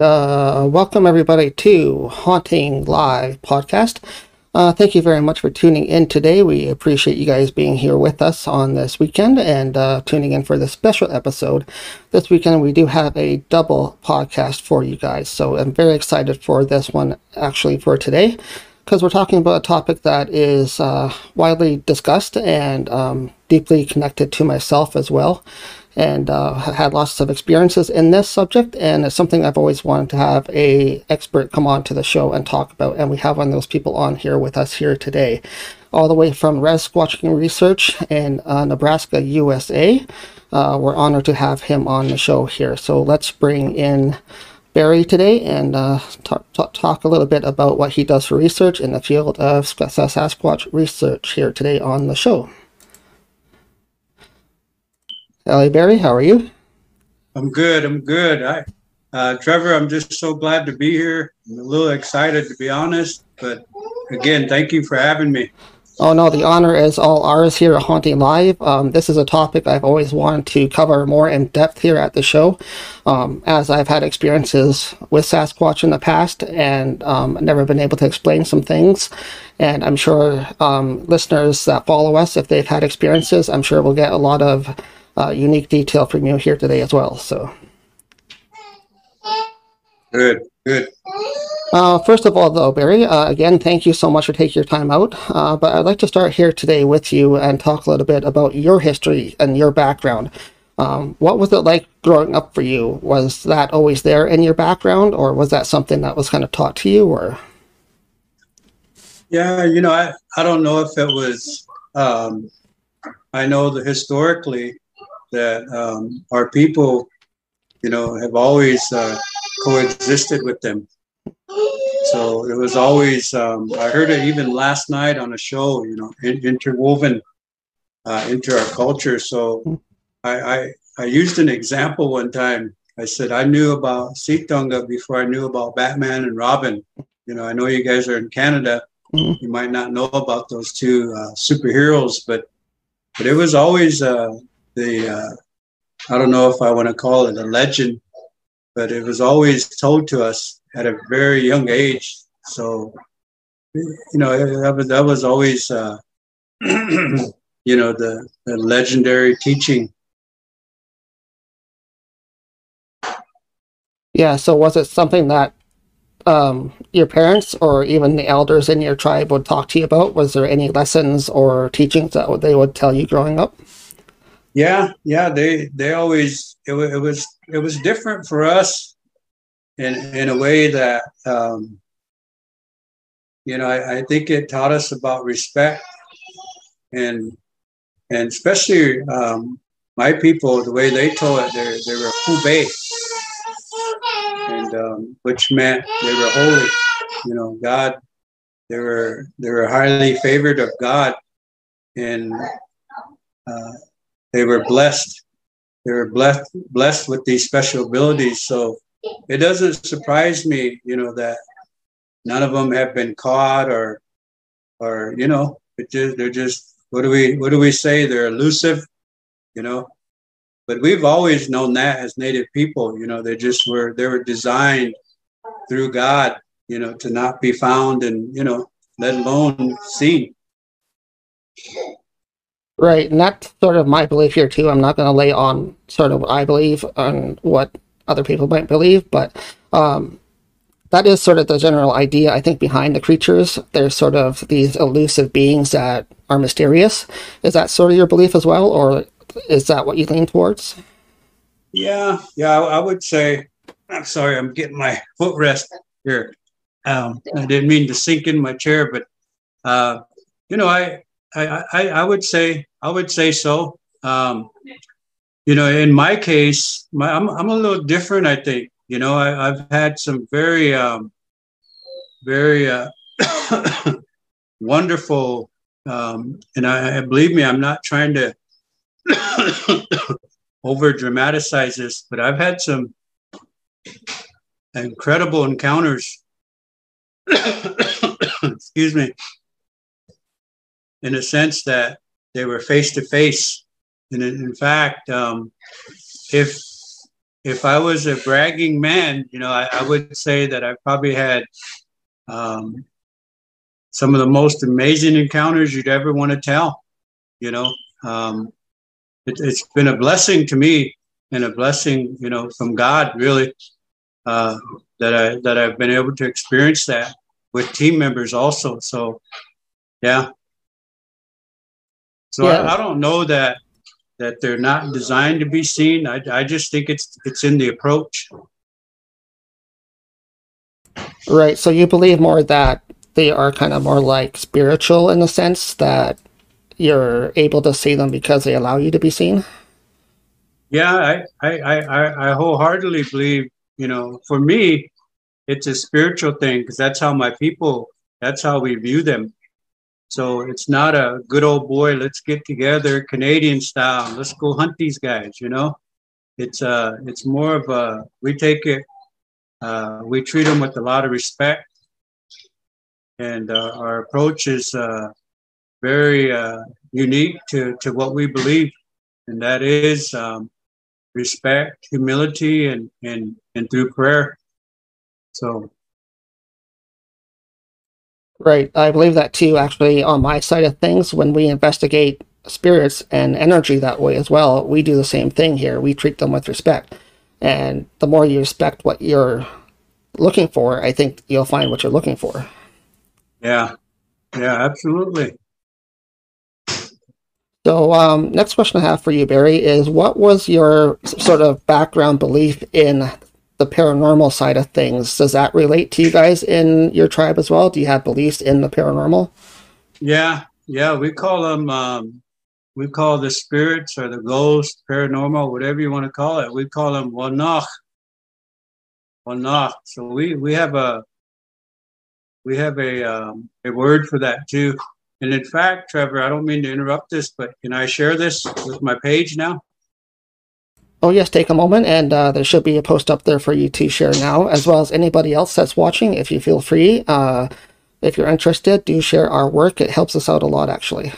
Uh, welcome everybody to Haunting Live podcast. Uh, thank you very much for tuning in today. We appreciate you guys being here with us on this weekend and uh, tuning in for this special episode. This weekend, we do have a double podcast for you guys. So I'm very excited for this one actually for today because we're talking about a topic that is uh, widely discussed and um, deeply connected to myself as well and uh, had lots of experiences in this subject and it's something i've always wanted to have a expert come on to the show and talk about and we have one of those people on here with us here today. All the way from squatching research in uh, nebraska usa uh, we're honored to have him on the show here. So let's bring in barry today and uh, talk, talk, talk a little bit about what he does for research in the field of sasquatch research here today on the show Ellie Barry, how are you? I'm good. I'm good. I, uh, Trevor, I'm just so glad to be here. I'm a little excited, to be honest. But again, thank you for having me. Oh no, the honor is all ours here at Haunting Live. Um, this is a topic I've always wanted to cover more in depth here at the show, um, as I've had experiences with Sasquatch in the past and um, never been able to explain some things. And I'm sure um, listeners that follow us, if they've had experiences, I'm sure we'll get a lot of uh, unique detail from you here today as well. So good, good. Uh, first of all, though, Barry, uh, again, thank you so much for taking your time out. Uh, but I'd like to start here today with you and talk a little bit about your history and your background. Um, what was it like growing up for you? Was that always there in your background, or was that something that was kind of taught to you? Or yeah, you know, I, I don't know if it was. Um, I know that historically, that um, our people, you know, have always uh, coexisted with them. So it was always, um, I heard it even last night on a show, you know, interwoven uh, into our culture. So I, I, I, used an example one time. I said, I knew about Ci'tonga before I knew about Batman and Robin. You know, I know you guys are in Canada. Mm-hmm. You might not know about those two uh, superheroes, but but it was always uh, the uh, I don't know if I want to call it a legend, but it was always told to us at a very young age. So you know that was that was always uh, you know the, the legendary teaching. Yeah. So was it something that um, your parents or even the elders in your tribe would talk to you about? Was there any lessons or teachings that they would tell you growing up? Yeah, yeah, they they always it, it was it was different for us in in a way that um, you know I, I think it taught us about respect and and especially um, my people the way they told it they they were Hubei. And um, which meant they were holy you know God they were they were highly favored of God. And uh, they were blessed. They were blessed blessed with these special abilities. So it doesn't surprise me, you know, that none of them have been caught or or you know, it just, they're just what do we what do we say? They're elusive, you know. But we've always known that as Native people, you know, they just were they were designed through God, you know, to not be found and you know, let alone seen. Right, and that's sort of my belief here too. I'm not going to lay on sort of what I believe on what other people might believe, but um, that is sort of the general idea I think behind the creatures. They're sort of these elusive beings that are mysterious. Is that sort of your belief as well, or is that what you lean towards? Yeah, yeah, I would say. I'm sorry, I'm getting my footrest here. Um, I didn't mean to sink in my chair, but uh, you know, I I, I, I would say I would say so. Um, you know, in my case, my, I'm I'm a little different. I think you know I, have had some very um, very uh, wonderful, um, and I, believe me, I'm not trying to over dramatize this, but I've had some incredible encounters. Excuse me in a sense that they were face to face. And in, fact, um, if if I was a bragging man, you know, I, I would say that I probably had um, some of the most amazing encounters you'd ever want to tell. You know, um, it, has been a blessing to me and a blessing, you know, from God, really, uh, that I that I've been able to experience that with team members also. So, yeah. So yeah. I, I don't know that that they're not designed to be seen. I, I just think it's it's in the approach. Right. So you believe more that they are kind of more like spiritual in the sense that you're able to see them because they allow you to be seen. Yeah, I I I, I wholeheartedly believe. You know, for me, it's a spiritual thing because that's how my people. That's how we view them. So it's not a good old boy, let's get together Canadian style. Let's go hunt these guys, you know? It's uh it's more of a we take it uh, we treat them with a lot of respect and uh, our approach is uh, very uh, unique to, to what we believe and that is um, respect humility and, and and through prayer so Right. I believe that too, actually, on my side of things, when we investigate spirits and energy that way as well, we do the same thing here. We treat them with respect. And the more you respect what you're looking for, I think you'll find what you're looking for. Yeah. Yeah, absolutely. So, um, next question I have for you, Barry, is what was your sort of background belief in the paranormal side of things. Does that relate to you guys in your tribe as well? Do you have beliefs in the paranormal? Yeah, yeah, we call them. Um, we call the spirits or the ghosts, paranormal, whatever you want to call it. We call them wanach. Wanach. So we we have a we have a um, a word for that too. And in fact, Trevor, I don't mean to interrupt this, but can I share this with my page now? Oh, yes, take a moment, and uh, there should be a post up there for you to share now, as well as anybody else that's watching. If you feel free, uh, if you're interested, do share our work. It helps us out a lot, actually.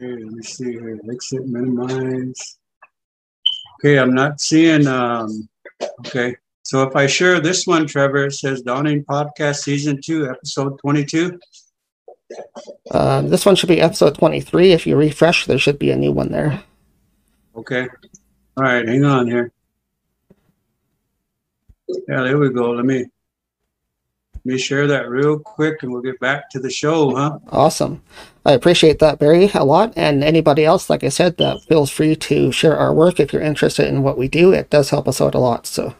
Okay, let me see here. Exit, minimize. Okay, I'm not seeing. Um, okay, so if I share this one, Trevor, it says Haunting Podcast Season 2, Episode 22. Uh, this one should be episode 23. If you refresh, there should be a new one there. Okay. All right, hang on here. Yeah, there we go. Let me let me share that real quick and we'll get back to the show, huh? Awesome. I appreciate that, Barry, a lot. And anybody else, like I said, that feels free to share our work if you're interested in what we do. It does help us out a lot. So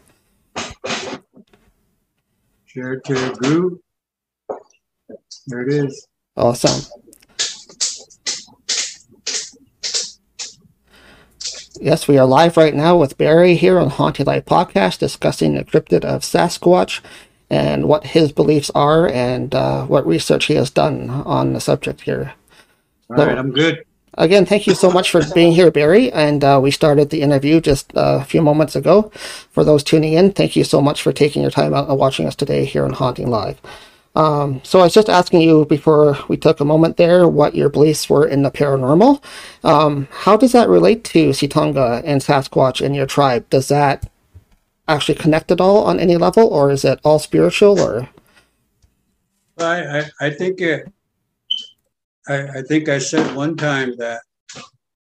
share to group. There it is. Awesome. Yes, we are live right now with Barry here on Haunted Live Podcast discussing the cryptid of Sasquatch and what his beliefs are and uh, what research he has done on the subject here. All so, right, I'm good. Again, thank you so much for being here, Barry. And uh, we started the interview just a few moments ago. For those tuning in, thank you so much for taking your time out and watching us today here on Haunting Live. Um, so I was just asking you before we took a moment there what your beliefs were in the paranormal. Um, how does that relate to Ci'tonga and Sasquatch in your tribe? Does that actually connect at all on any level, or is it all spiritual? Or I, I, I think it. I, I think I said one time that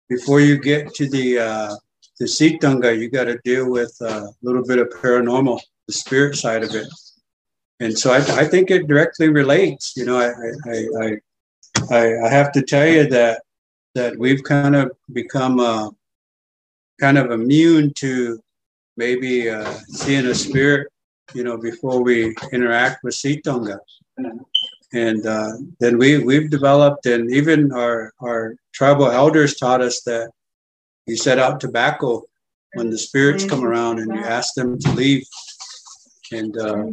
before you get to the uh, the Ci'tonga, you got to deal with a little bit of paranormal, the spirit side of it and so I, I think it directly relates. You know, I, I, I, I, have to tell you that that we've kind of become uh, kind of immune to maybe uh, seeing a spirit, you know, before we interact with Ci'tonga. And uh, then we, we've developed, and even our, our tribal elders taught us that you set out tobacco when the spirits come around and you ask them to leave. And uh,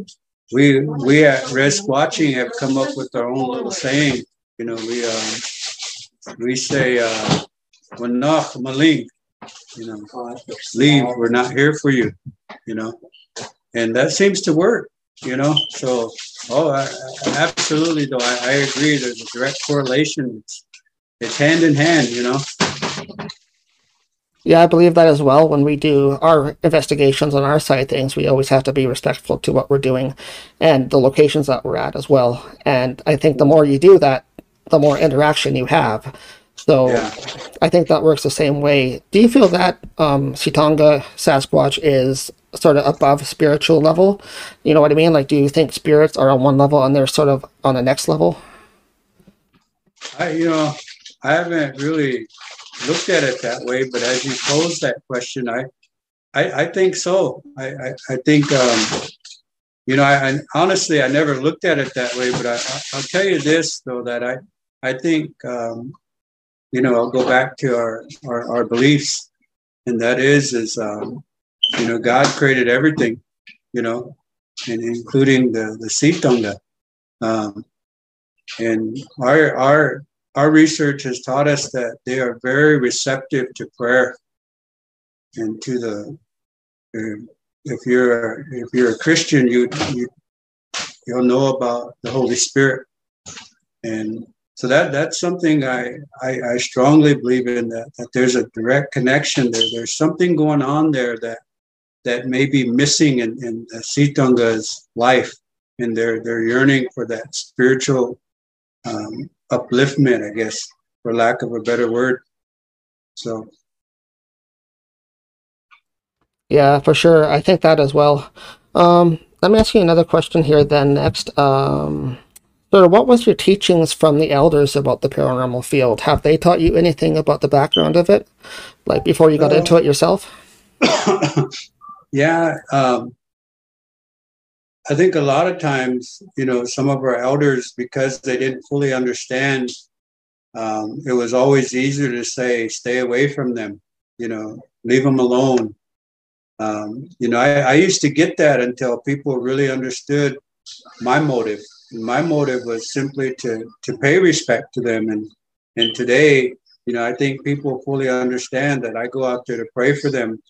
we we at Rez Squatching have come up with our own little saying. You know, we um, we say uh, "Wanach maling," you know, leave. We're not here for you. You know, and that seems to work. You know, so oh, I, absolutely. Though I, I agree, there's a direct correlation. It's, it's hand in hand. You know. Yeah, I believe that as well. When we do our investigations on our side things, we always have to be respectful to what we're doing and the locations that we're at as well. And I think the more you do that, the more interaction you have. So yeah. I think that works the same way. Do you feel that um, Ci'tonga Sasquatch is sort of above spiritual level? You know what I mean? Like, do you think spirits are on one level and they're sort of on the next level? I, you know, I haven't really looked at it that way, but as you pose that question, I, I, I think so. I, I, I think, um, you know, I, I, honestly, I never looked at it that way, but I, I'll tell you this though, that I, I think, um, you know, I'll go back to our, our, our beliefs and that is, is, um, you know, God created everything, you know, and including the, the Ci'tonga. Um, and our, our, our research has taught us that they are very receptive to prayer and to the if you're if you're a Christian you you you'll know about the Holy Spirit. And so that that's something I, I, I strongly believe in that that there's a direct connection there. There's something going on there that that may be missing in, in Ci'tonga's life and they're they're yearning for that spiritual um, upliftment, I guess, for lack of a better word. So. Yeah, for sure. I think that as well. Um, let me ask you another question here then next. Um, so what was your teachings from the elders about the paranormal field? Have they taught you anything about the background of it, like before you got uh, into it yourself? yeah, um, I think a lot of times, you know, some of our elders, because they didn't fully understand, um, it was always easier to say, stay away from them, you know, leave them alone. Um, you know, I, I used to get that until people really understood my motive. And my motive was simply to to pay respect to them. And and today, you know, I think people fully understand that I go out there to pray for them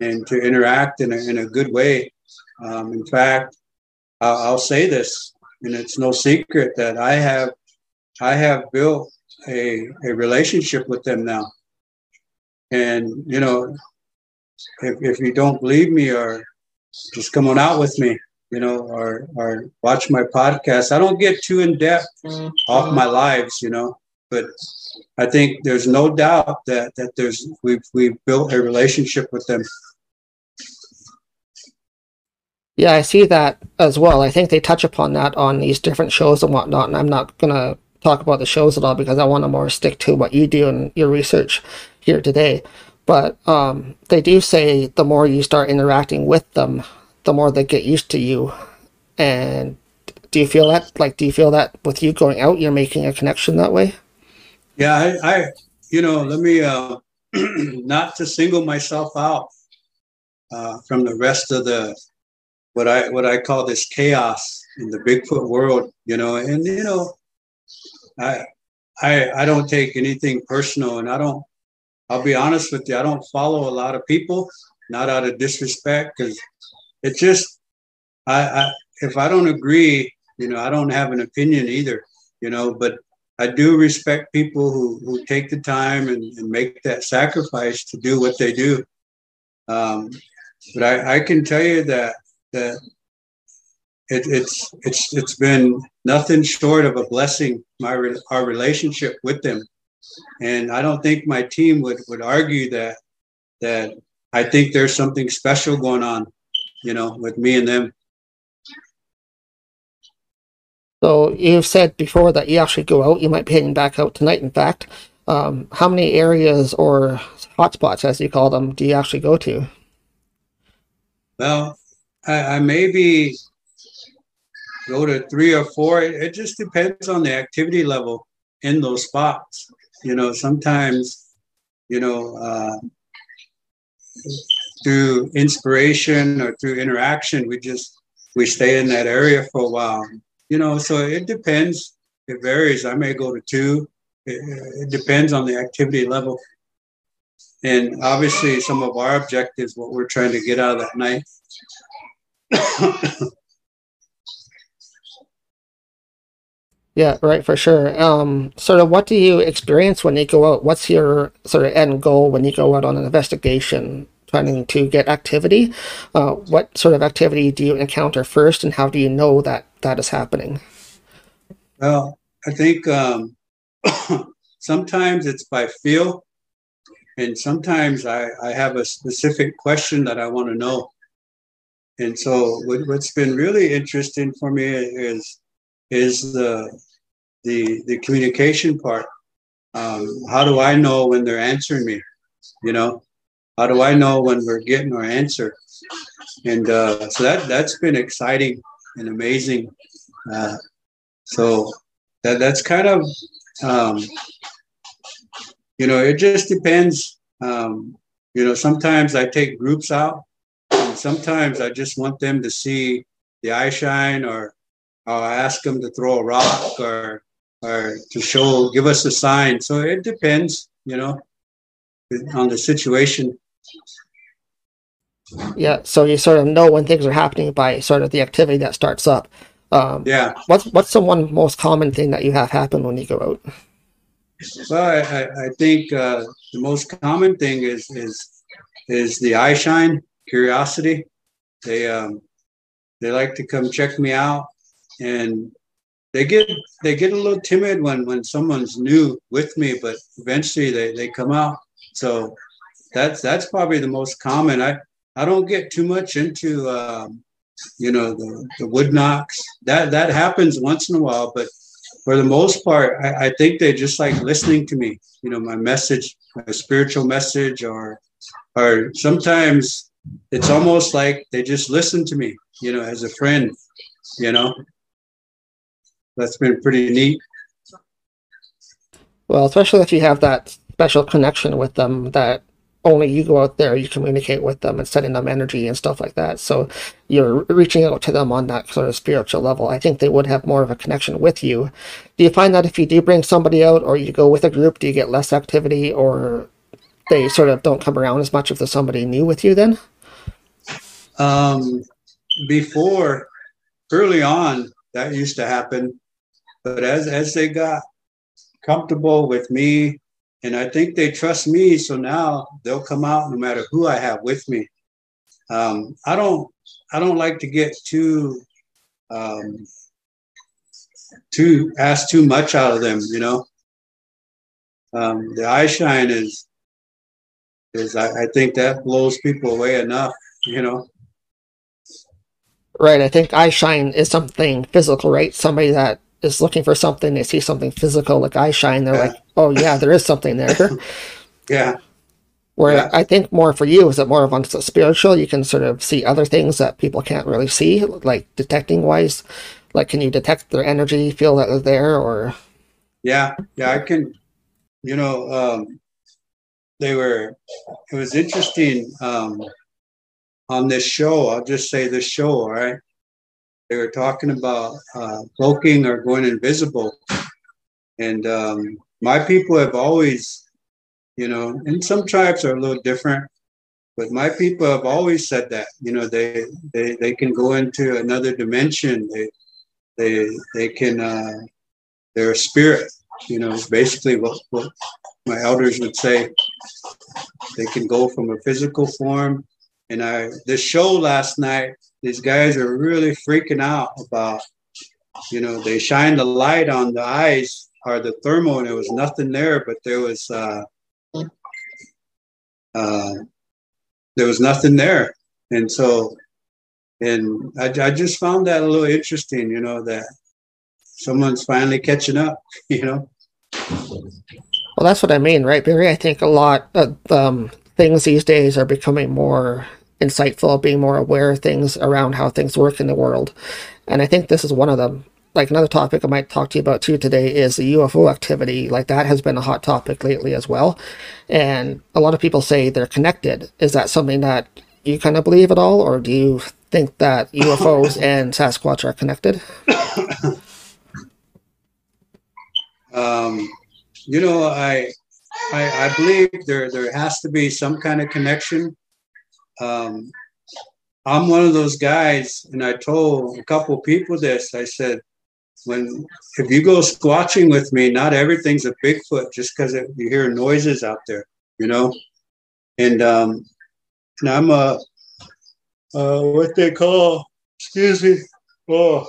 and to interact in a, in a good way. Um, in fact, I'll, I'll say this, and it's no secret that I have I have built a, a relationship with them now. And, you know, if, if you don't believe me or just come on out with me, you know, or, or watch my podcast. I don't get too in depth mm-hmm. off my lives, you know, but I think there's no doubt that, that there's, we've, we've built a relationship with them yeah, I see that as well. I think they touch upon that on these different shows and whatnot, and I'm not gonna talk about the shows at all because I want to more stick to what you do and your research here today. But um, they do say the more you start interacting with them, the more they get used to you. And do you feel that? Like, do you feel that with you going out, you're making a connection that way? Yeah, I, I you know, let me uh, not to single myself out uh, from the rest of the what I what I call this chaos in the Bigfoot world, you know, and you know, I I I don't take anything personal, and I don't. I'll be honest with you, I don't follow a lot of people, not out of disrespect, because it just I, I if I don't agree, you know, I don't have an opinion either, you know, but I do respect people who, who take the time and, and make that sacrifice to do what they do. Um, but I, I can tell you that that it, it's it's it's been nothing short of a blessing my our relationship with them. And i don't think my team would would argue that that i think there's something special going on you know with me and them. So you've said before that you actually go out you might be heading back out tonight in fact. Um, how many areas or hotspots as you call them do you actually go to? Well I, I maybe go to three or four. It, it just depends on the activity level in those spots. You know, sometimes, you know, uh, through inspiration or through interaction, we just we stay in that area for a while. You know, so it depends. It varies. I may go to two. It, it depends on the activity level. And obviously, some of our objectives, what we're trying to get out of that night, Yeah, right, for sure. Um, sort of what do you experience when you go out? What's your sort of end goal when you go out on an investigation trying to get activity? Uh, what sort of activity do you encounter first, and how do you know that that is happening? Well, I think um, sometimes it's by feel, and sometimes I, I have a specific question that I want to know. And so, what, what's been really interesting for me is is the the the communication part. Um, how do I know when they're answering me? You know, how do I know when we're getting our answer? And uh, so that that's been exciting and amazing. Uh, so that that's kind of um, you know it just depends. Um, you know, sometimes I take groups out, sometimes I just want them to see the eye shine, or I'll ask them to throw a rock, or or to show, give us a sign. So it depends, you know, on the situation. Yeah, so you sort of know when things are happening by sort of the activity that starts up. Um, yeah. What's what's the one most common thing that you have happen when you go out? Well, I, I think uh, the most common thing is is is the eye shine, curiosity. They um, they like to come check me out, and they get they get a little timid when when someone's new with me, but eventually they they come out. So that's that's probably the most common. I I don't get too much into um, you know the the wood knocks. That that happens once in a while, but for the most part, I, I think they just like listening to me. You know, my message, my spiritual message, or or sometimes it's almost like they just listen to me. You know, as a friend. You know, that's been pretty neat. Well, especially if you have that special connection with them that only you go out there, you communicate with them and sending them energy and stuff like that. So you're reaching out to them on that sort of spiritual level. I think they would have more of a connection with you. Do you find that if you do bring somebody out or you go with a group, do you get less activity or they sort of don't come around as much if there's somebody new with you then? Um, before, early on, that used to happen. But as as they got comfortable with me, and I think they trust me, so now they'll come out no matter who I have with me. Um, I don't I don't like to get too um, too ask too much out of them, you know. Um, the eye shine is is I, I think that blows people away enough, you know. Right. I think eye shine is something physical, right? Somebody that is looking for something, they see something physical like eye shine, they're yeah. like, oh yeah, there is something there. yeah. Where yeah. I think more for you is it more of on spiritual. You can sort of see other things that people can't really see, like detecting wise. Like, can you detect their energy, feel that they're there, or? Yeah, yeah, I can. You know, um, they were. It was interesting um, on this show. I'll just say this show, all right they were talking about uh, cloaking or going invisible. And um, my people have always, you know, and some tribes are a little different, but my people have always said that, you know, they they, they can go into another dimension. They they they can uh, they're a spirit, you know, basically what, what my elders would say. They can go from a physical form. And I the show last night these guys are really freaking out about, you know, they shined the light on the eyes or the thermal and there was nothing there, but there was, uh, uh, there was nothing there. And so, and I, I just found that a little interesting, you know, that someone's finally catching up, you know. Well, that's what I mean, right, Barry? I think a lot of um, things these days are becoming more insightful, being more aware of things around how things work in the world. And I think this is one of them. Like another topic I might talk to you about too today is the UFO activity. Like that has been a hot topic lately as well. And a lot of people say they're connected. Is that something that you kind of believe at all, or do you think that UFOs and Sasquatch are connected? um, you know, I, I, I believe there there has to be some kind of connection um, I'm one of those guys, and I told a couple people this. I said, when if you go squatching with me, not everything's a Bigfoot just because you hear noises out there, you know. And um, and I'm a uh, what they call, excuse me, oh,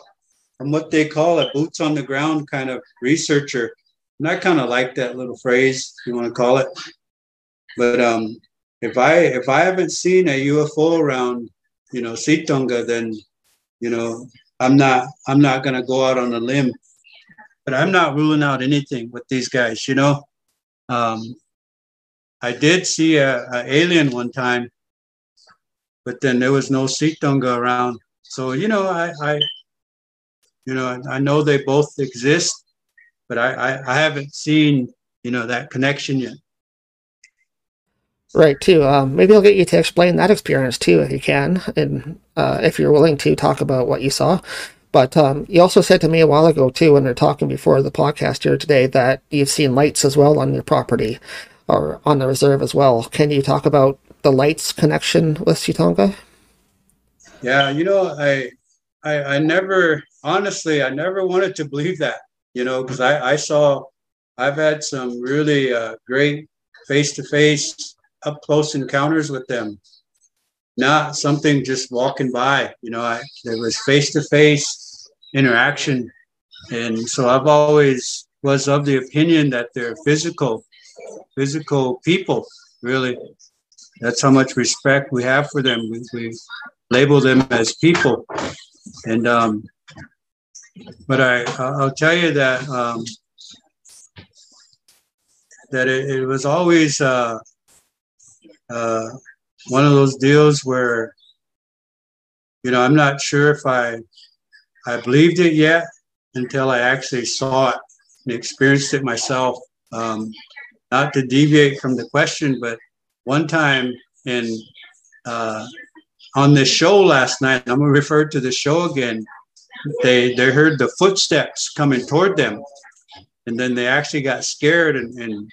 I'm what they call a boots on the ground kind of researcher. And I kind of like that little phrase, you want to call it. But um, if I if I haven't seen a UFO around, you know, Ci'tonga, then you know I'm not I'm not gonna go out on a limb. But I'm not ruling out anything with these guys, you know. Um, I did see a, a alien one time, but then there was no Ci'tonga around. So you know, I, I you know, I know they both exist, but I, I, I haven't seen you know that connection yet. Right, too. Um, maybe I'll get you to explain that experience too, if you can, and uh, if you're willing to talk about what you saw. But um, you also said to me a while ago too, when we are talking before the podcast here today, that you've seen lights as well on your property or on the reserve as well. Can you talk about the lights connection with Ci'tonga? Yeah, you know, I, I, I never, honestly, I never wanted to believe that, you know, because I, I saw, I've had some really uh, great face to face up close encounters with them, not something just walking by. You know, I, there was face to face interaction. And so I've always was of the opinion that they're physical, physical people, really. That's how much respect we have for them. We, we label them as people. And, um, but I, I'll tell you that, um, that it, it was always, uh, uh, one of those deals where, you know, I'm not sure if I I believed it yet until I actually saw it and experienced it myself. Um, not to deviate from the question, but one time in uh, on this show last night, I'm gonna refer to the show again. They they heard the footsteps coming toward them, and then they actually got scared and, and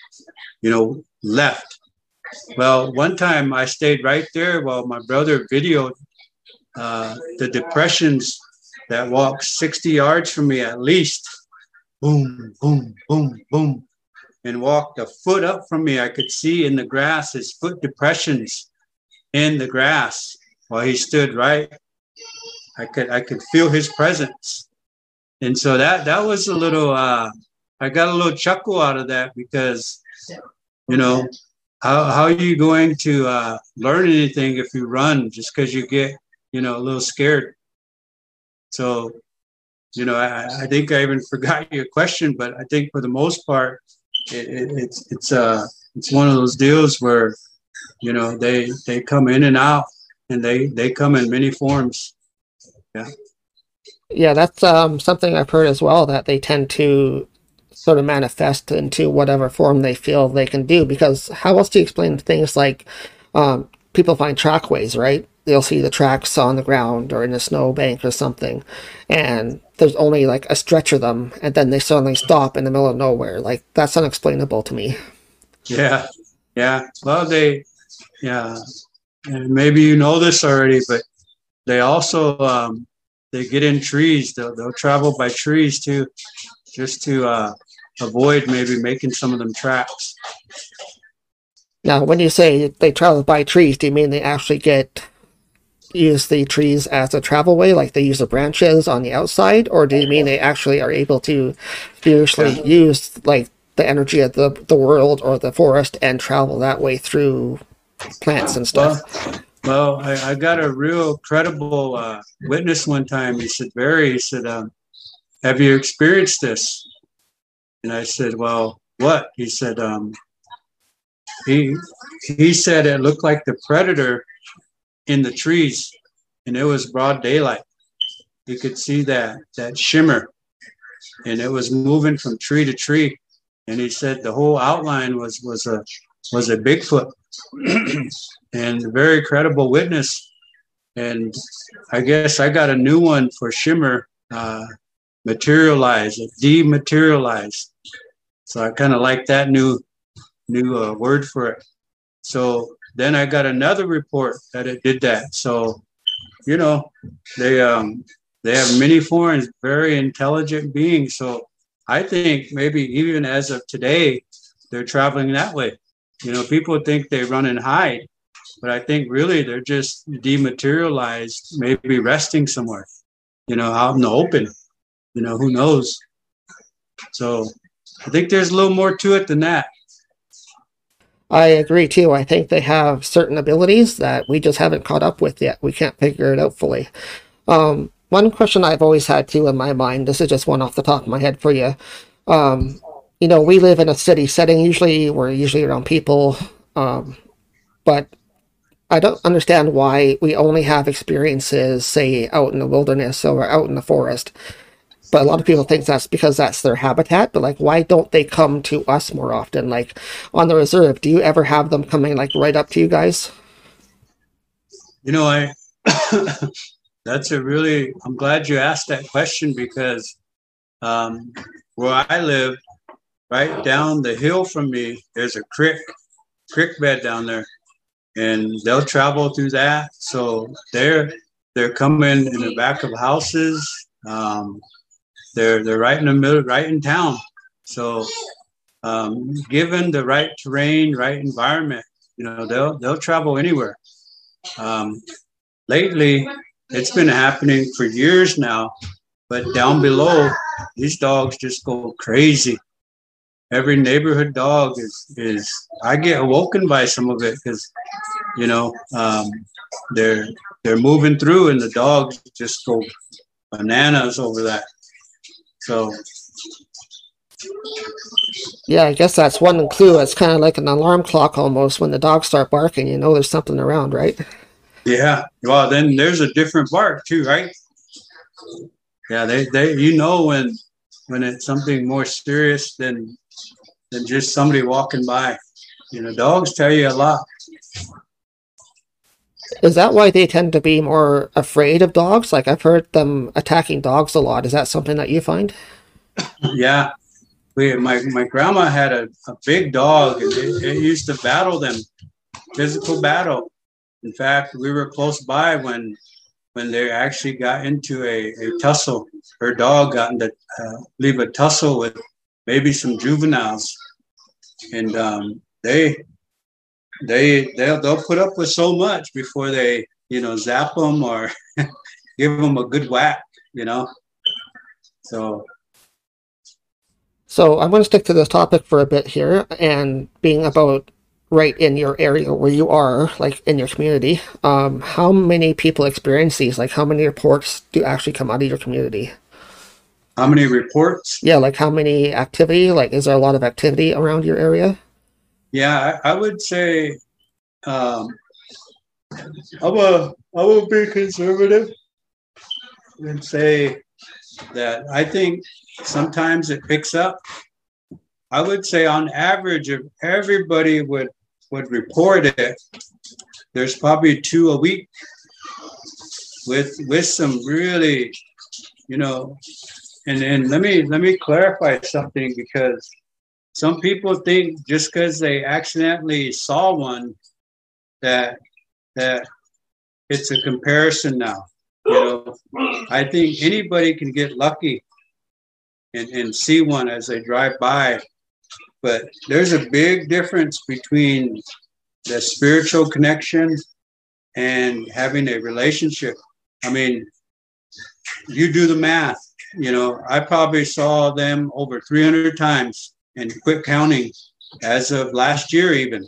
you know left. Well, one time I stayed right there while my brother videoed uh, the depressions that walked 60 yards from me at least. Boom, boom, boom, boom. And walked a foot up from me. I could see in the grass his foot depressions in the grass while he stood right. I could I could feel his presence. And so that that was a little uh I got a little chuckle out of that because you know how, how are you going to uh, learn anything if you run just because you get you know a little scared? So you know I, I think i even forgot your question but i think for the most part it, it, it's it's uh it's one of those deals where you know they they come in and out and they they come in many forms. Yeah. Yeah that's um, something i've heard as well that they tend to sort of manifest into whatever form they feel they can do. Because how else do you explain things like um, people find trackways, right? They'll see the tracks on the ground or in a snowbank or something, and there's only like a stretch of them, and then they suddenly stop in the middle of nowhere. Like that's unexplainable to me. Yeah, yeah. Well, they, yeah, and maybe you know this already, but they also um, they get in trees. They'll they'll travel by trees too, just to uh, avoid maybe making some of them traps. Now, when you say they travel by trees, do you mean they actually get use the trees as a travel way, like they use the branches on the outside, or do you mean they actually are able to spiritually yeah. use like the energy of the the world or the forest and travel that way through plants and stuff? Well, well I, I, got a real credible uh, witness one time. He said, "Barry," he said, um, "Have you experienced this?" And I said, well, what? He said, um, he, he said it looked like the predator in the trees and it was broad daylight. You could see that, that shimmer and it was moving from tree to tree. And he said the whole outline was, was a, was a Bigfoot and a very credible witness. And I guess I got a new one for Shimmer, uh, materialize, it dematerialize. So I kind of like that new new uh, word for it. So then I got another report that it did that. So you know they um they have many forms, very intelligent beings. So I think maybe even as of today, they're traveling that way. You know, people think they run and hide, but I think really they're just dematerialized, maybe resting somewhere, you know, out in the open. You know, who knows? So I think there's a little more to it than that. I agree too. I think they have certain abilities that we just haven't caught up with yet. We can't figure it out fully. Um, one question I've always had too in my mind, this is just one off the top of my head for you. Um, you know, we live in a city setting. Usually, we're usually around people, um, but I don't understand why we only have experiences, say, out in the wilderness or out in the forest. But a lot of people think that's because that's their habitat. But like, why don't they come to us more often? Like on the reserve, do you ever have them coming like right up to you guys? You know, I that's a really I'm glad you asked that question because um, where I live, right down the hill from me, there's a creek, creek bed down there, and they'll travel through that. So they're they're coming in the back of houses. Um, they're they're right in the middle, right in town. So um, given the right terrain, right environment, you know they'll they'll travel anywhere. Um, lately, it's been happening for years now, but down below, these dogs just go crazy every neighborhood dog is is I get awoken by some of it because you know um, they're they're moving through and the dogs just go bananas over that. So yeah, I guess that's one clue. It's kind of like an alarm clock almost. When the dogs start barking, you know there's something around, right? Yeah. Well, then there's a different bark too, right? Yeah, they, they you know when when it's something more serious than than just somebody walking by. You know, dogs tell you a lot. Is that why they tend to be more afraid of dogs? Like I've heard them attacking dogs a lot. Is that something that you find? Yeah. We, my, my grandma had a, a big dog and it, it used to battle them, physical battle. In fact, we were close by when when they actually got into a, a tussle. Her dog got into uh, leave a tussle with maybe some juveniles, and um, they they they'll, they'll put up with so much before they you know zap them or give them a good whack, you know. So. So I'm going to stick to this topic for a bit here, and being about right in your area where you are, like in your community, um, how many people experience these? Like, how many reports do actually come out of your community? How many reports? Yeah, like how many activity? Like, is there a lot of activity around your area? Yeah, I, I would say um, I'm a I will be conservative and say that I think sometimes it picks up. I would say on average, if everybody would would report it, there's probably two a week with with some really, you know, and and let me let me clarify something because some people think just because they accidentally saw one that that it's a comparison now. You know, I think anybody can get lucky and, and see one as they drive by. But there's a big difference between the spiritual connection and having a relationship. I mean, you do the math you know, I probably saw them over 300 times and quit counting as of last year, even.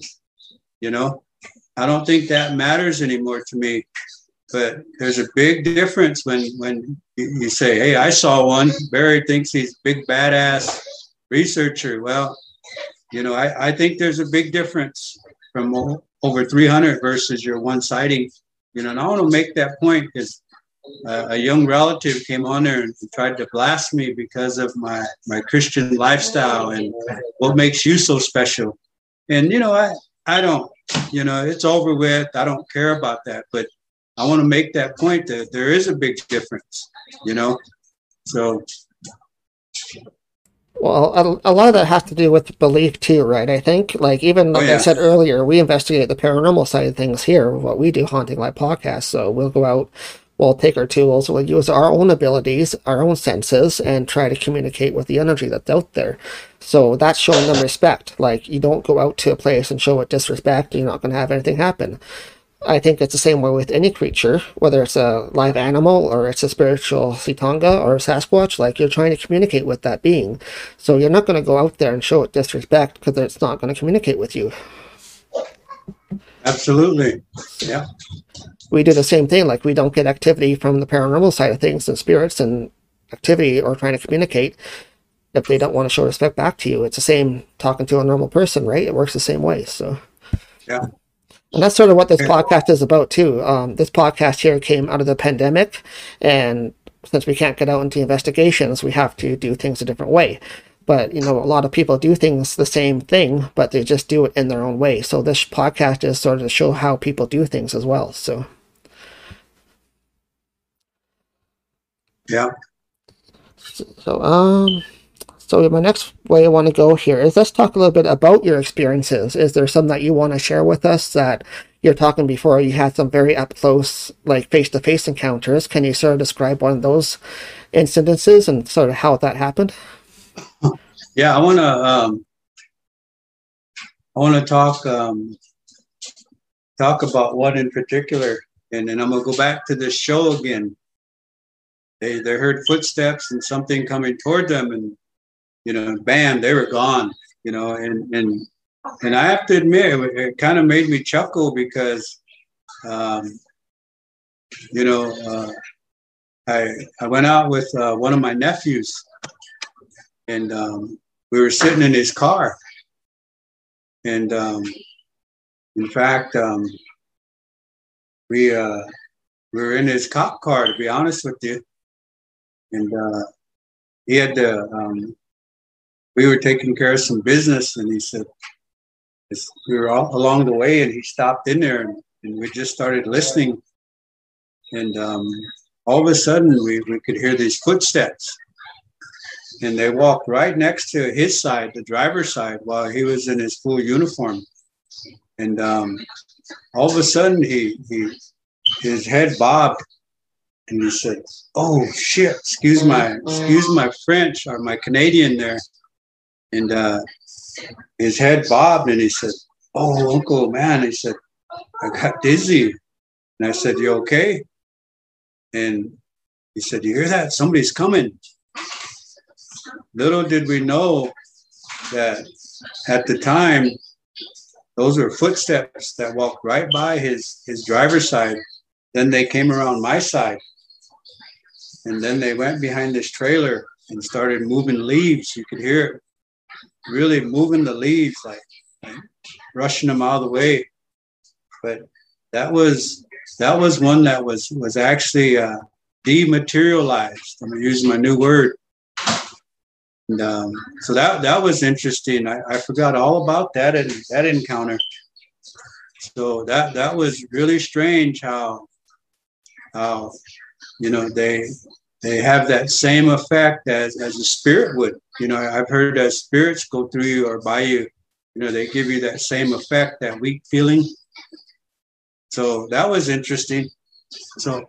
You know, I don't think that matters anymore to me. But there's a big difference when when you say, "Hey, I saw one." Barry thinks he's big badass researcher. Well, you know, I, I think there's a big difference from over 300 versus your one sighting. You know, and I want to make that point because a young relative came on there and tried to blast me because of my my Christian lifestyle and what makes you so special. And you know, I I don't, you know, it's over with. I don't care about that, but I want to make that point that there is a big difference, you know. So well, a, a, lot of that has to do with belief too, right? I think, like even oh, like oh, yeah. I said earlier, we investigate the paranormal side of things here. What we do, Haunting Live podcast. So we'll go out, we'll take our tools, we'll use our own abilities, our own senses, and try to communicate with the energy that's out there. So that's showing them respect. Like you don't go out to a place and show it disrespect, you're not going to have anything happen. I think it's the same way with any creature, whether it's a live animal or it's a spiritual Ci'tonga or a Sasquatch, like you're trying to communicate with that being. So you're not going to go out there and show it disrespect because it's not going to communicate with you. Absolutely. Yeah. We do the same thing. Like we don't get activity from the paranormal side of things and spirits and activity or trying to communicate if they don't want to show respect back to you. It's the same talking to a normal person, right? It works the same way. So, yeah. And that's sort of what this podcast is about too. Um, this podcast here came out of the pandemic, and since we can't get out into investigations, we have to do things a different way. But you know, a lot of people do things the same thing, but they just do it in their own way. So this podcast is sort of to show how people do things as well. So, yeah. So, um, so my next way I want to go here is let's talk a little bit about your experiences. Is there some that you want to share with us that you're talking before you had some very up close, like face to face encounters? Can you sort of describe one of those incidences and sort of how that happened? Yeah, I want to. Um, I want to talk um, talk about one in particular, and then I'm gonna go back to this show again. They they heard footsteps and something coming toward them, and you know, bam, they were gone, you know, and and and I have to admit, it, it kind of made me chuckle because, um, you know, uh, I I went out with uh, one of my nephews, and um, we were sitting in his car, and um, in fact, um, we uh, we were in his cop car, to be honest with you, and uh, he had to um, we were taking care of some business, and he said, we were all along the way, and he stopped in there, and, and we just started listening. And um, all of a sudden, we, we could hear these footsteps. And they walked right next to his side, the driver's side, while he was in his full uniform. And um, all of a sudden, he, he his head bobbed, and he said, "Oh shit! Excuse my excuse my French or my Canadian there." and uh, his head bobbed, and he said, "Oh, Uncle, man," he said, "I got dizzy," and I said, "You okay?" And he said, "You hear that? Somebody's coming." Little did we know that at the time, those were footsteps that walked right by his his driver's side. Then they came around my side, and then they went behind this trailer and started moving leaves. You could hear it really moving the leaves, like, like rushing them out of the way. But that was that was one that was was actually uh, dematerialized. I'm using my new word. And, um, so that that was interesting. I, I forgot all about that and that encounter. So that that was really strange how how you know they they have that same effect as as a spirit would. You know, I've heard that spirits go through you or by you. You know, they give you that same effect, that weak feeling. So that was interesting. So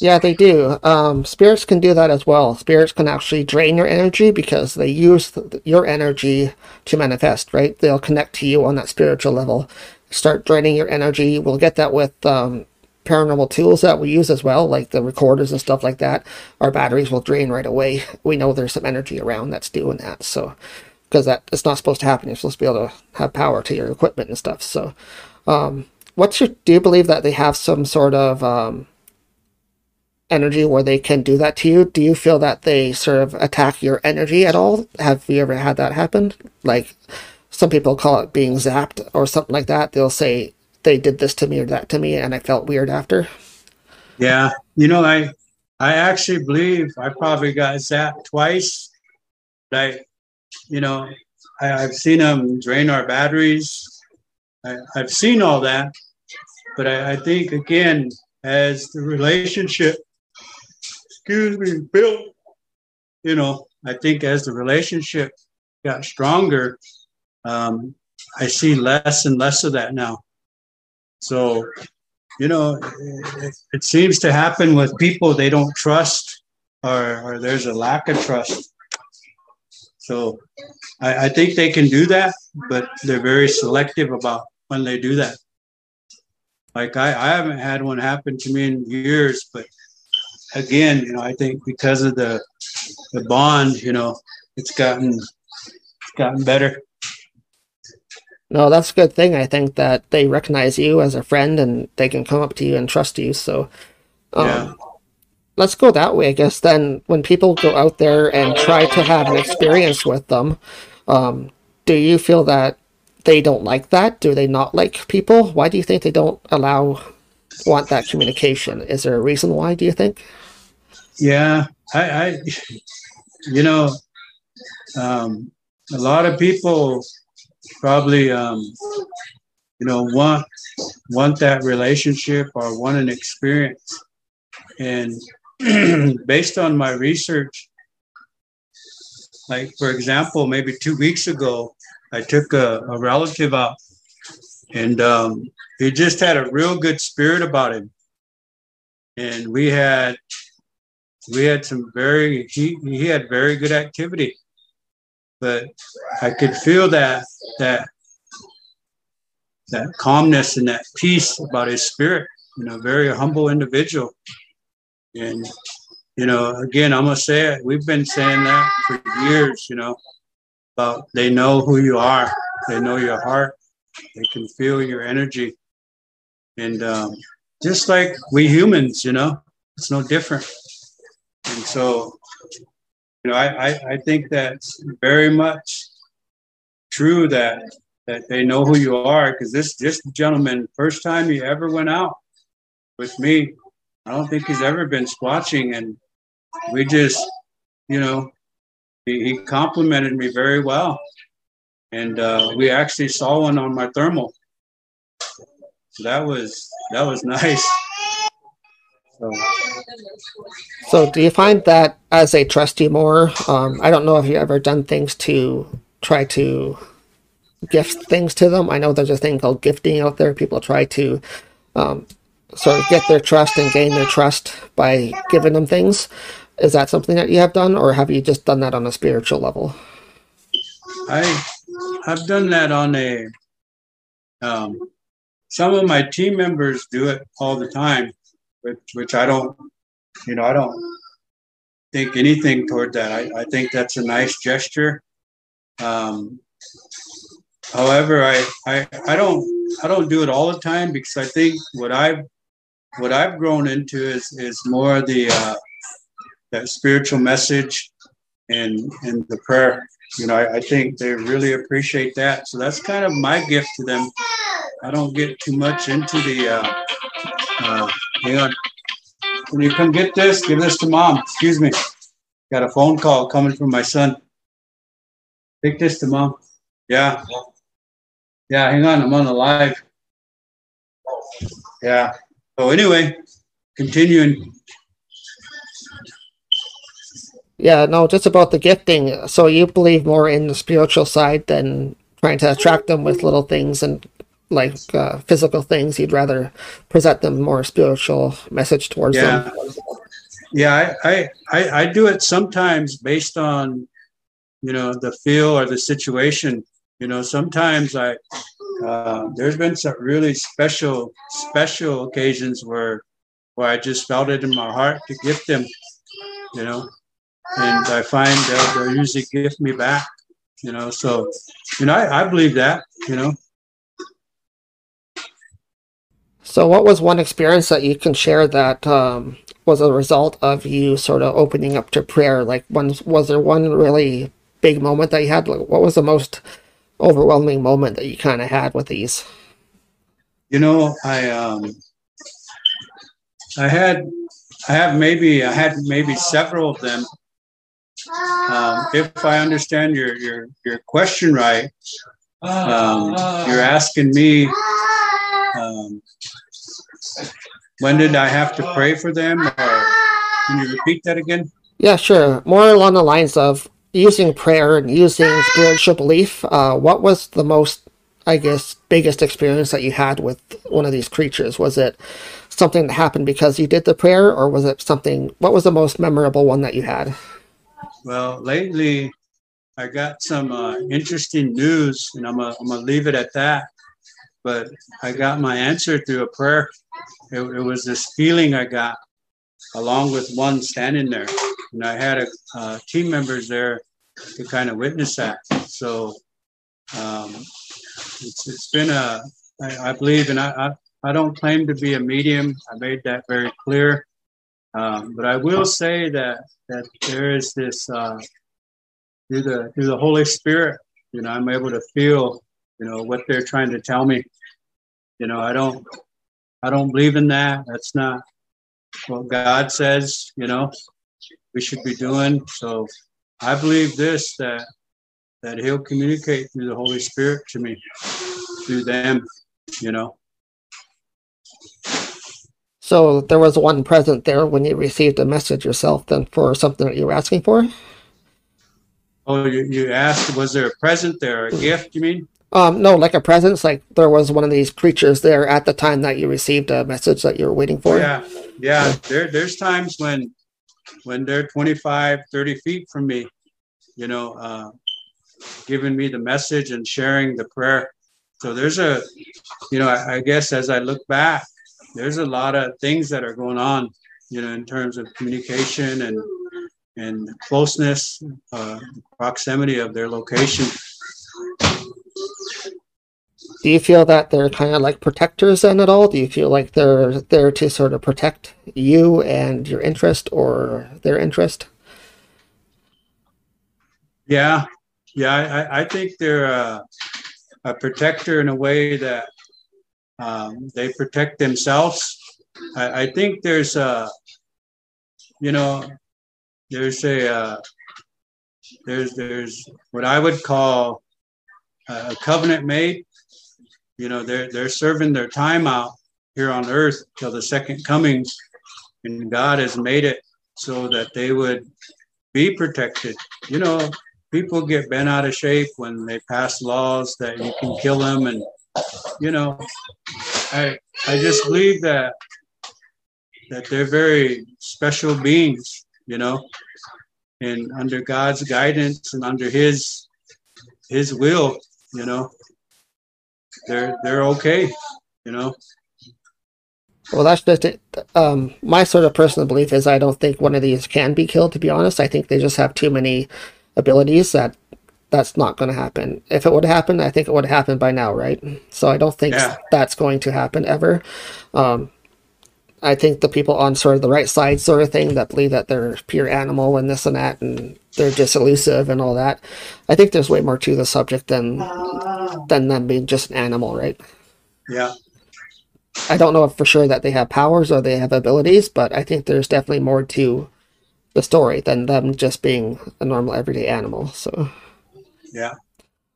yeah, they do. Um, spirits can do that as well. Spirits can actually drain your energy because they use your energy to manifest, right? They'll connect to you on that spiritual level, start draining your energy. We'll get that with um, paranormal tools that we use as well, like the recorders and stuff like that, our batteries will drain right away. We know there's some energy around that's doing that. So, because that it's not supposed to happen, you're supposed to be able to have power to your equipment and stuff. So, um, what's your? Do you believe that they have some sort of um, energy where they can do that to you? Do you feel that they sort of attack your energy at all? Have you ever had that happen? Like some people call it being zapped or something like that. They'll say they did this to me or that to me, and I felt weird after. Yeah, you know, I I actually believe I probably got zapped twice. I, you know, I, have seen them drain our batteries. I, have seen all that, but I, I think again, as the relationship, excuse me, built, you know, I think as the relationship got stronger, um, I see less and less of that now. So you know, it, it, seems to happen with people they don't trust or, or there's a lack of trust. So I, I think they can do that, but they're very selective about when they do that. Like I, I haven't had one happen to me in years, but again, you know, I think because of the the bond, you know, it's gotten it's gotten better. No, that's a good thing. I think that they recognize you as a friend and they can come up to you and trust you. So, um, yeah. let's go that way, I guess. Then, when people go out there and try to have an experience with them, um, do you feel that they don't like that? Do they not like people? Why do you think they don't allow, want that communication? Is there a reason why, do you think? Yeah, I, I you know, um, a lot of people probably um, you know want want that relationship or want an experience. And based on my research like for example maybe two weeks ago i took a, a relative out and um, he just had a real good spirit about him. And we had we had some very he, he had very good activity but I could feel that that that calmness and that peace about his spirit. You know, very humble individual. And you know, again, I'm gonna say it. We've been saying that for years. You know, about they know who you are. They know your heart. They can feel your energy. And um, just like we humans, you know, it's no different. And so you know, I, I, I think that's very much true that that they know who you are because this this gentleman first time he ever went out with me i don't think he's ever been squatching and we just you know he, he complimented me very well. And uh, we actually saw one on my thermal. That was that was nice so so, do you find that as they trust you more? Um, I don't know if you ever done things to try to gift things to them. I know there's a thing called gifting out there. People try to um, sort of get their trust and gain their trust by giving them things. Is that something that you have done, or have you just done that on a spiritual level? I I've done that on a. Um, some of my team members do it all the time, which which I don't you know, I don't think anything toward that. I, I think that's a nice gesture. Um, however, I, I I don't I don't do it all the time because I think what I've what I've grown into is is more the uh, that spiritual message and and the prayer. You know, I, I think they really appreciate that. So that's kind of my gift to them. I don't get too much into the uh, uh, hang on. Can you come get this? Give this to mom. Excuse me. Got a phone call coming from my son. Take this to mom. Yeah. Yeah, hang on. I'm on the live. Yeah. So anyway, continuing. Yeah, no, just about the gifting. So you believe more in the spiritual side than trying to attract them with little things and like uh, physical things. He'd rather present them more spiritual message towards yeah. them. Yeah, I, I, I do it sometimes based on, you know, the feel or the situation. You know, sometimes I, uh, there's been some really special, special occasions where, where I just felt it in my heart to gift them, you know, and I find they'll, they'll usually gift me back, you know. So, you know, I, I believe that, you know. So, what was one experience that you can share that um, was a result of you sort of opening up to prayer? Like, one, was there one really big moment that you had? Like, what was the most overwhelming moment that you kind of had with these? You know, I um, I had I have maybe I had maybe several of them. Um, if I understand your your your question right, um, you're asking me um, when did I have to pray for them? Or can you repeat that again? Yeah, sure. More along the lines of using prayer and using spiritual belief. Uh, what was the most I guess, biggest experience that you had with one of these creatures? Was it something that happened because you did the prayer, or was it something? What was the most memorable one that you had? Well, lately I got some uh, interesting news, and I'm gonna, I'm leave it at that. But I got my answer through a prayer. It, it was this feeling I got, along with one standing there, and I had a uh, team members there to kind of witness that. So um, it's, it's been a, I, I believe, and I, I, I don't claim to be a medium. I made that very clear. Um, but I will say that that there is this uh, through the through the Holy Spirit. You know, I'm able to feel, you know, what they're trying to tell me. You know, I don't I don't believe in that. That's not what God says. You know, we should be doing. So I believe this that that He'll communicate through the Holy Spirit to me through them. You know. So there was one present there when you received a message yourself, then for something that you were asking for. Oh, you, you asked, was there a present there, a gift? You mean? Um, no, like a presence. Like there was one of these creatures there at the time that you received a message that you were waiting for. Yeah, yeah. There, there's times when, when they're 25, 30 feet from me, you know, uh, giving me the message and sharing the prayer. So there's a, you know, I, I guess as I look back, there's a lot of things that are going on, you know, in terms of communication and and closeness, uh, proximity of their location. Do you feel that they're kind of like protectors then at all? Do you feel like they're there to sort of protect you and your interest or their interest? Yeah, yeah, I, I think they're a, a protector in a way that um, they protect themselves. I, I, think there's a, you know, there's a, uh, there's there's what I would call a covenant made. You know, they're they're serving their time out here on earth till the second coming, and God has made it so that they would be protected. You know, people get bent out of shape when they pass laws that you can kill them and you know, I I just believe that that they're very special beings, you know, and under God's guidance and under His His will, you know, they're they're okay, you know. Well, that's just it. Um, my sort of personal belief is I don't think one of these can be killed. To be honest, I think they just have too many abilities that that's not going to happen. If it would happen, I think it would have happened by now, right? So I don't think yeah. that's going to happen ever. Um, I think the people on sort of the right side, sort of thing, that believe that they're pure animal and this and that, and they're just elusive and all that. I think there's way more to the subject than than them being just an animal, right? Yeah. I don't know for sure that they have powers or they have abilities, but I think there's definitely more to the story than them just being a normal everyday animal. So. Yeah.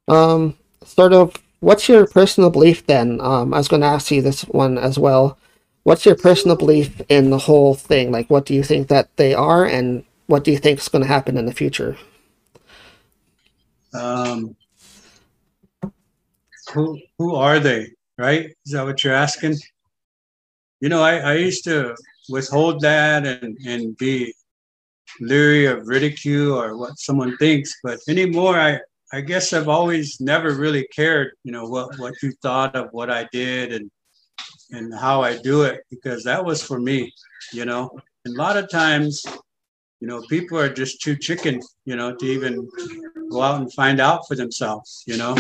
Um, sort of, what's your personal belief then? Um, I was going to ask you this one as well. What's your personal belief in the whole thing? Like, what do you think that they are, and what do you think is going to happen in the future? Um, who who are they? Right? Is that what you're asking? You know, I, I used to withhold that and and be leery of ridicule or what someone thinks, but anymore, I I guess I've always never really cared, you know, what what you thought of what I did and and how I do it because that was for me, you know. And a lot of times, you know, people are just too chicken, you know, to even go out and find out for themselves, you know.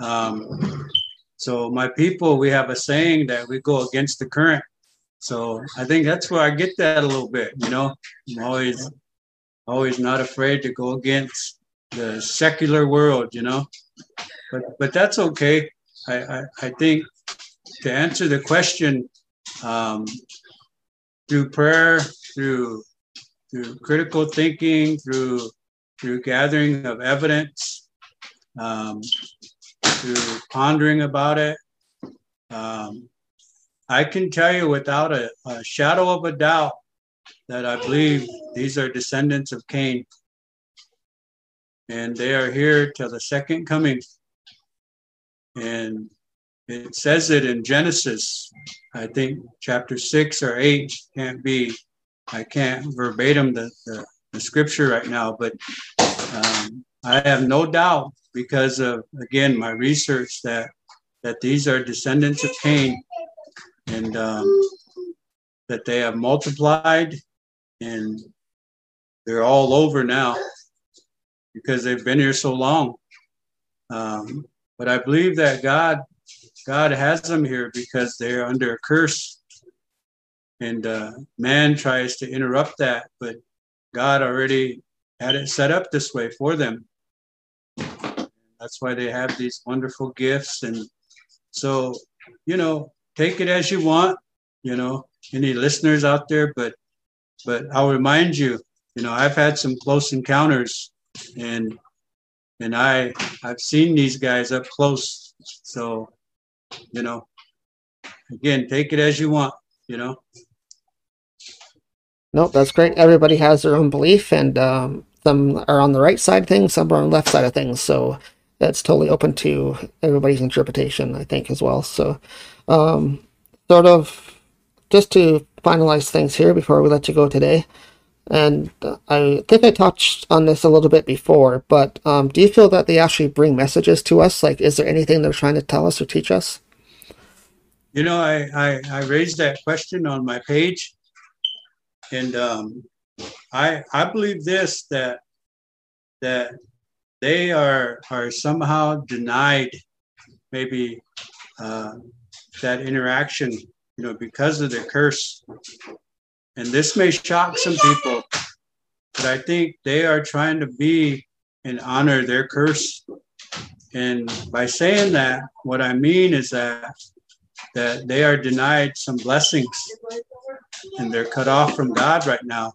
Um, so my people, we have a saying that we go against the current. So I think that's where I get that a little bit, you know. I'm always always not afraid to go against the secular world, you know. But but that's okay. I I, I think to answer the question um, through prayer, through through critical thinking, through through gathering of evidence, um, through pondering about it. Um, I can tell you without a, a shadow of a doubt that I believe these are descendants of Cain and they are here till the second coming. And it says it in Genesis, I think chapter six or eight can't be, I can't verbatim the, the, the scripture right now, but um, I have no doubt because of, again, my research that, that these are descendants of Cain and um, that they have multiplied and they're all over now because they've been here so long. Um, but I believe that God, God has them here because they're under a curse, and uh, man tries to interrupt that, but God already had it set up this way for them. That's why they have these wonderful gifts, and so you know, take it as you want. You know, any listeners out there, but but I'll remind you, you know, I've had some close encounters and and I I've seen these guys up close. So, you know, again, take it as you want, you know. Nope, that's great. Everybody has their own belief, and um, some are on the right side of things, some are on the left side of things. So that's totally open to everybody's interpretation, I think, as well. So, um, sort of just to finalize things here before we let you go today, and I think I touched on this a little bit before, but um, do you feel that they actually bring messages to us? Like, is there anything they're trying to tell us or teach us? You know, I, I, I raised that question on my page, and um, I I believe this that that they are are somehow denied maybe uh, that interaction, you know, because of the curse and this may shock some people, but I think they are trying to be and honor their curse. And by saying that, what I mean is that that they are denied some blessings and they're cut off from God right now.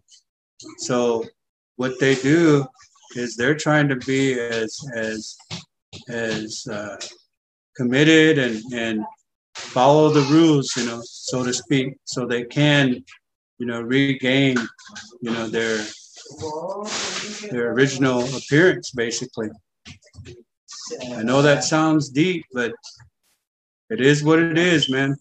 So what they do is they're trying to be as as as uh, committed and and follow the rules, you know, so to speak, so they can you know, regain, you know, their their original appearance, basically. I know that sounds deep, but it is what it is, man.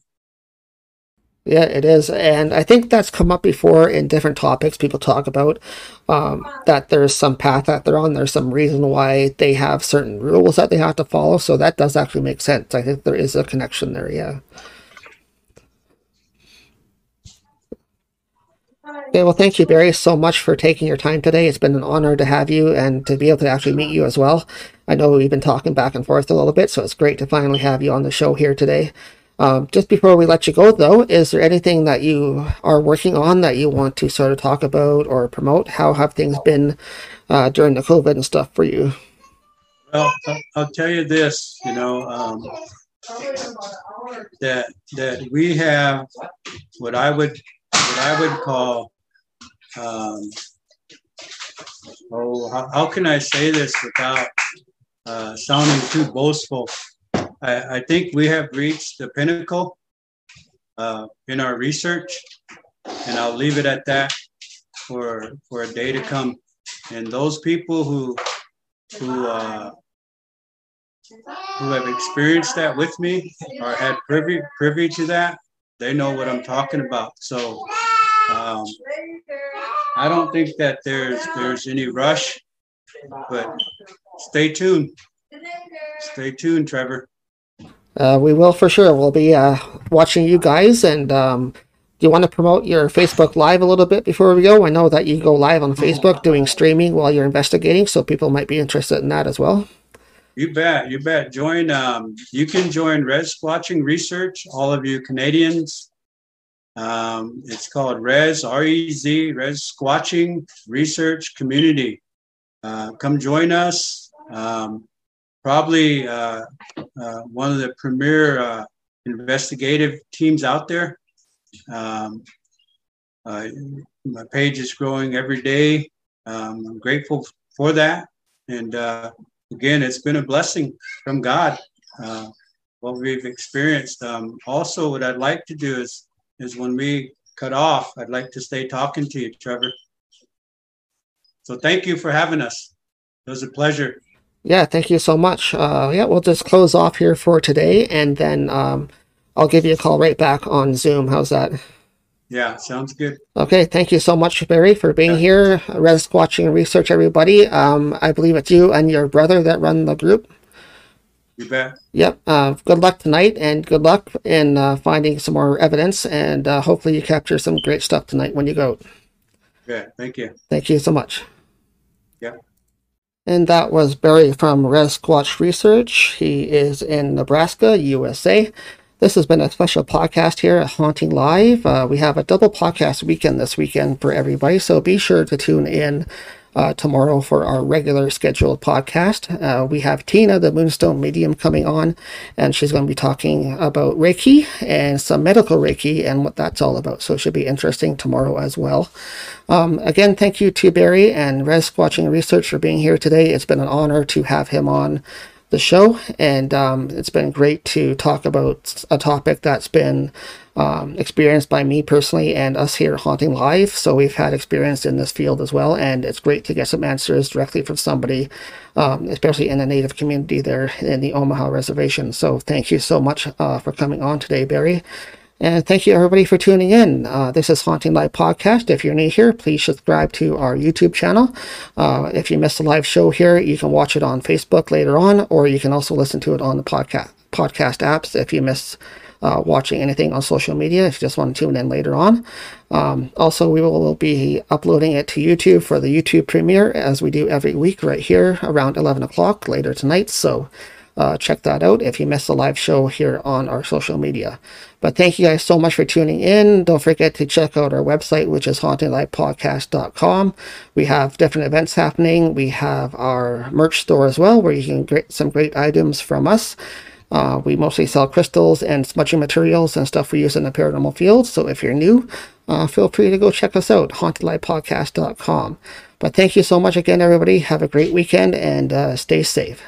Yeah, it is. And I think that's come up before in different topics. People talk about um, that there's some path that they're on, there's some reason why they have certain rules that they have to follow. So that does actually make sense. I think there is a connection there, yeah. Okay, well, thank you, Barry, so much for taking your time today. It's been an honor to have you and to be able to actually meet you as well. I know we've been talking back and forth a little bit, so it's great to finally have you on the show here today. Um, just before we let you go, though, is there anything that you are working on that you want to sort of talk about or promote? How have things been uh, during the COVID and stuff for you? Well, I'll tell you this, you know, um, that that we have what I would what I would call um, oh, how, how, can I say this without uh, sounding too boastful? I, I, think we have reached the pinnacle uh, in our research, and I'll leave it at that for for a day to come. And those people who who uh, who have experienced that with me or had privy privy to that, they know what I'm talking about. So um, I don't think that there's there's any rush, but stay tuned. Stay tuned, Trevor. Uh, we will for sure. We'll be uh, watching you guys. And um, do you want to promote your Facebook Live a little bit before we go? I know that you go live on Facebook doing streaming while you're investigating, so people might be interested in that as well. You bet. You bet. Join. Um, you can join Rez Squatching Research. All of you Canadians um, it's called REZ, R-E-Z, Rez Squatching Research Community. Uh, come join us. Um, probably uh, uh, one of the premier uh, investigative teams out there. Um, uh, my page is growing every day. Um, I'm grateful for that. And uh, again, it's been a blessing from God, what we've experienced. Um, also, what I'd like to do is is when we cut off, I'd like to stay talking to you, Trevor. So thank you for having us. It was a pleasure. Yeah, thank you so much. Uh, yeah, we'll just close off here for today, and then um, I'll give you a call right back on Zoom. How's that? Yeah, sounds good. Okay, thank you so much, Barry, for being Yeah. here. Rez Squatching research, everybody. Um, I believe it's you and your brother that run the group. You bet. Yep. Uh, good luck tonight, and good luck in uh, finding some more evidence, and uh, hopefully you capture some great stuff tonight when you go. Yeah, thank you. Thank you so much. Yeah. And that was Barry from Rez Squatch Research. He is in Nebraska, USA. This has been a special podcast here at Haunting Live. Uh, we have a double podcast weekend this weekend for everybody, so be sure to tune in uh, tomorrow for our regular scheduled podcast. Uh, we have Tina, the Moonstone Medium, coming on, and she's going to be talking about Reiki and some medical Reiki and what that's all about. So it should be interesting tomorrow as well. Um, again, thank you to Barry and Rez Squatching Research for being here today. It's been an honor to have him on the show, and um, it's been great to talk about a topic that's been um, experienced by me personally and us here at Haunting Live. So we've had experience in this field as well, and it's great to get some answers directly from somebody, um, especially in the Native community there in the Omaha Reservation. So thank you so much uh, for coming on today, Barry. And thank you everybody for tuning in. Uh, this is Haunting Live Podcast. If you're new here, please subscribe to our YouTube channel. Uh, if you missed the live show here, you can watch it on Facebook later on, or you can also listen to it on the podcast podcast apps if you miss uh, watching anything on social media. If you just want to tune in later on. Um, also, we will be uploading it to YouTube for the YouTube premiere as we do every week right here around 11 o'clock later tonight. So uh, check that out if you missed the live show here on our social media. But thank you guys so much for tuning in. Don't forget to check out our website, which is hauntinglivepodcast.com. We have different events happening. We have our merch store as well, where you can get some great items from us. Uh, we mostly sell crystals and smudging materials and stuff we use in the paranormal field. So if you're new, uh, feel free to go check us out, hauntinglivepodcast.com. But thank you so much again, everybody. Have a great weekend and uh, stay safe.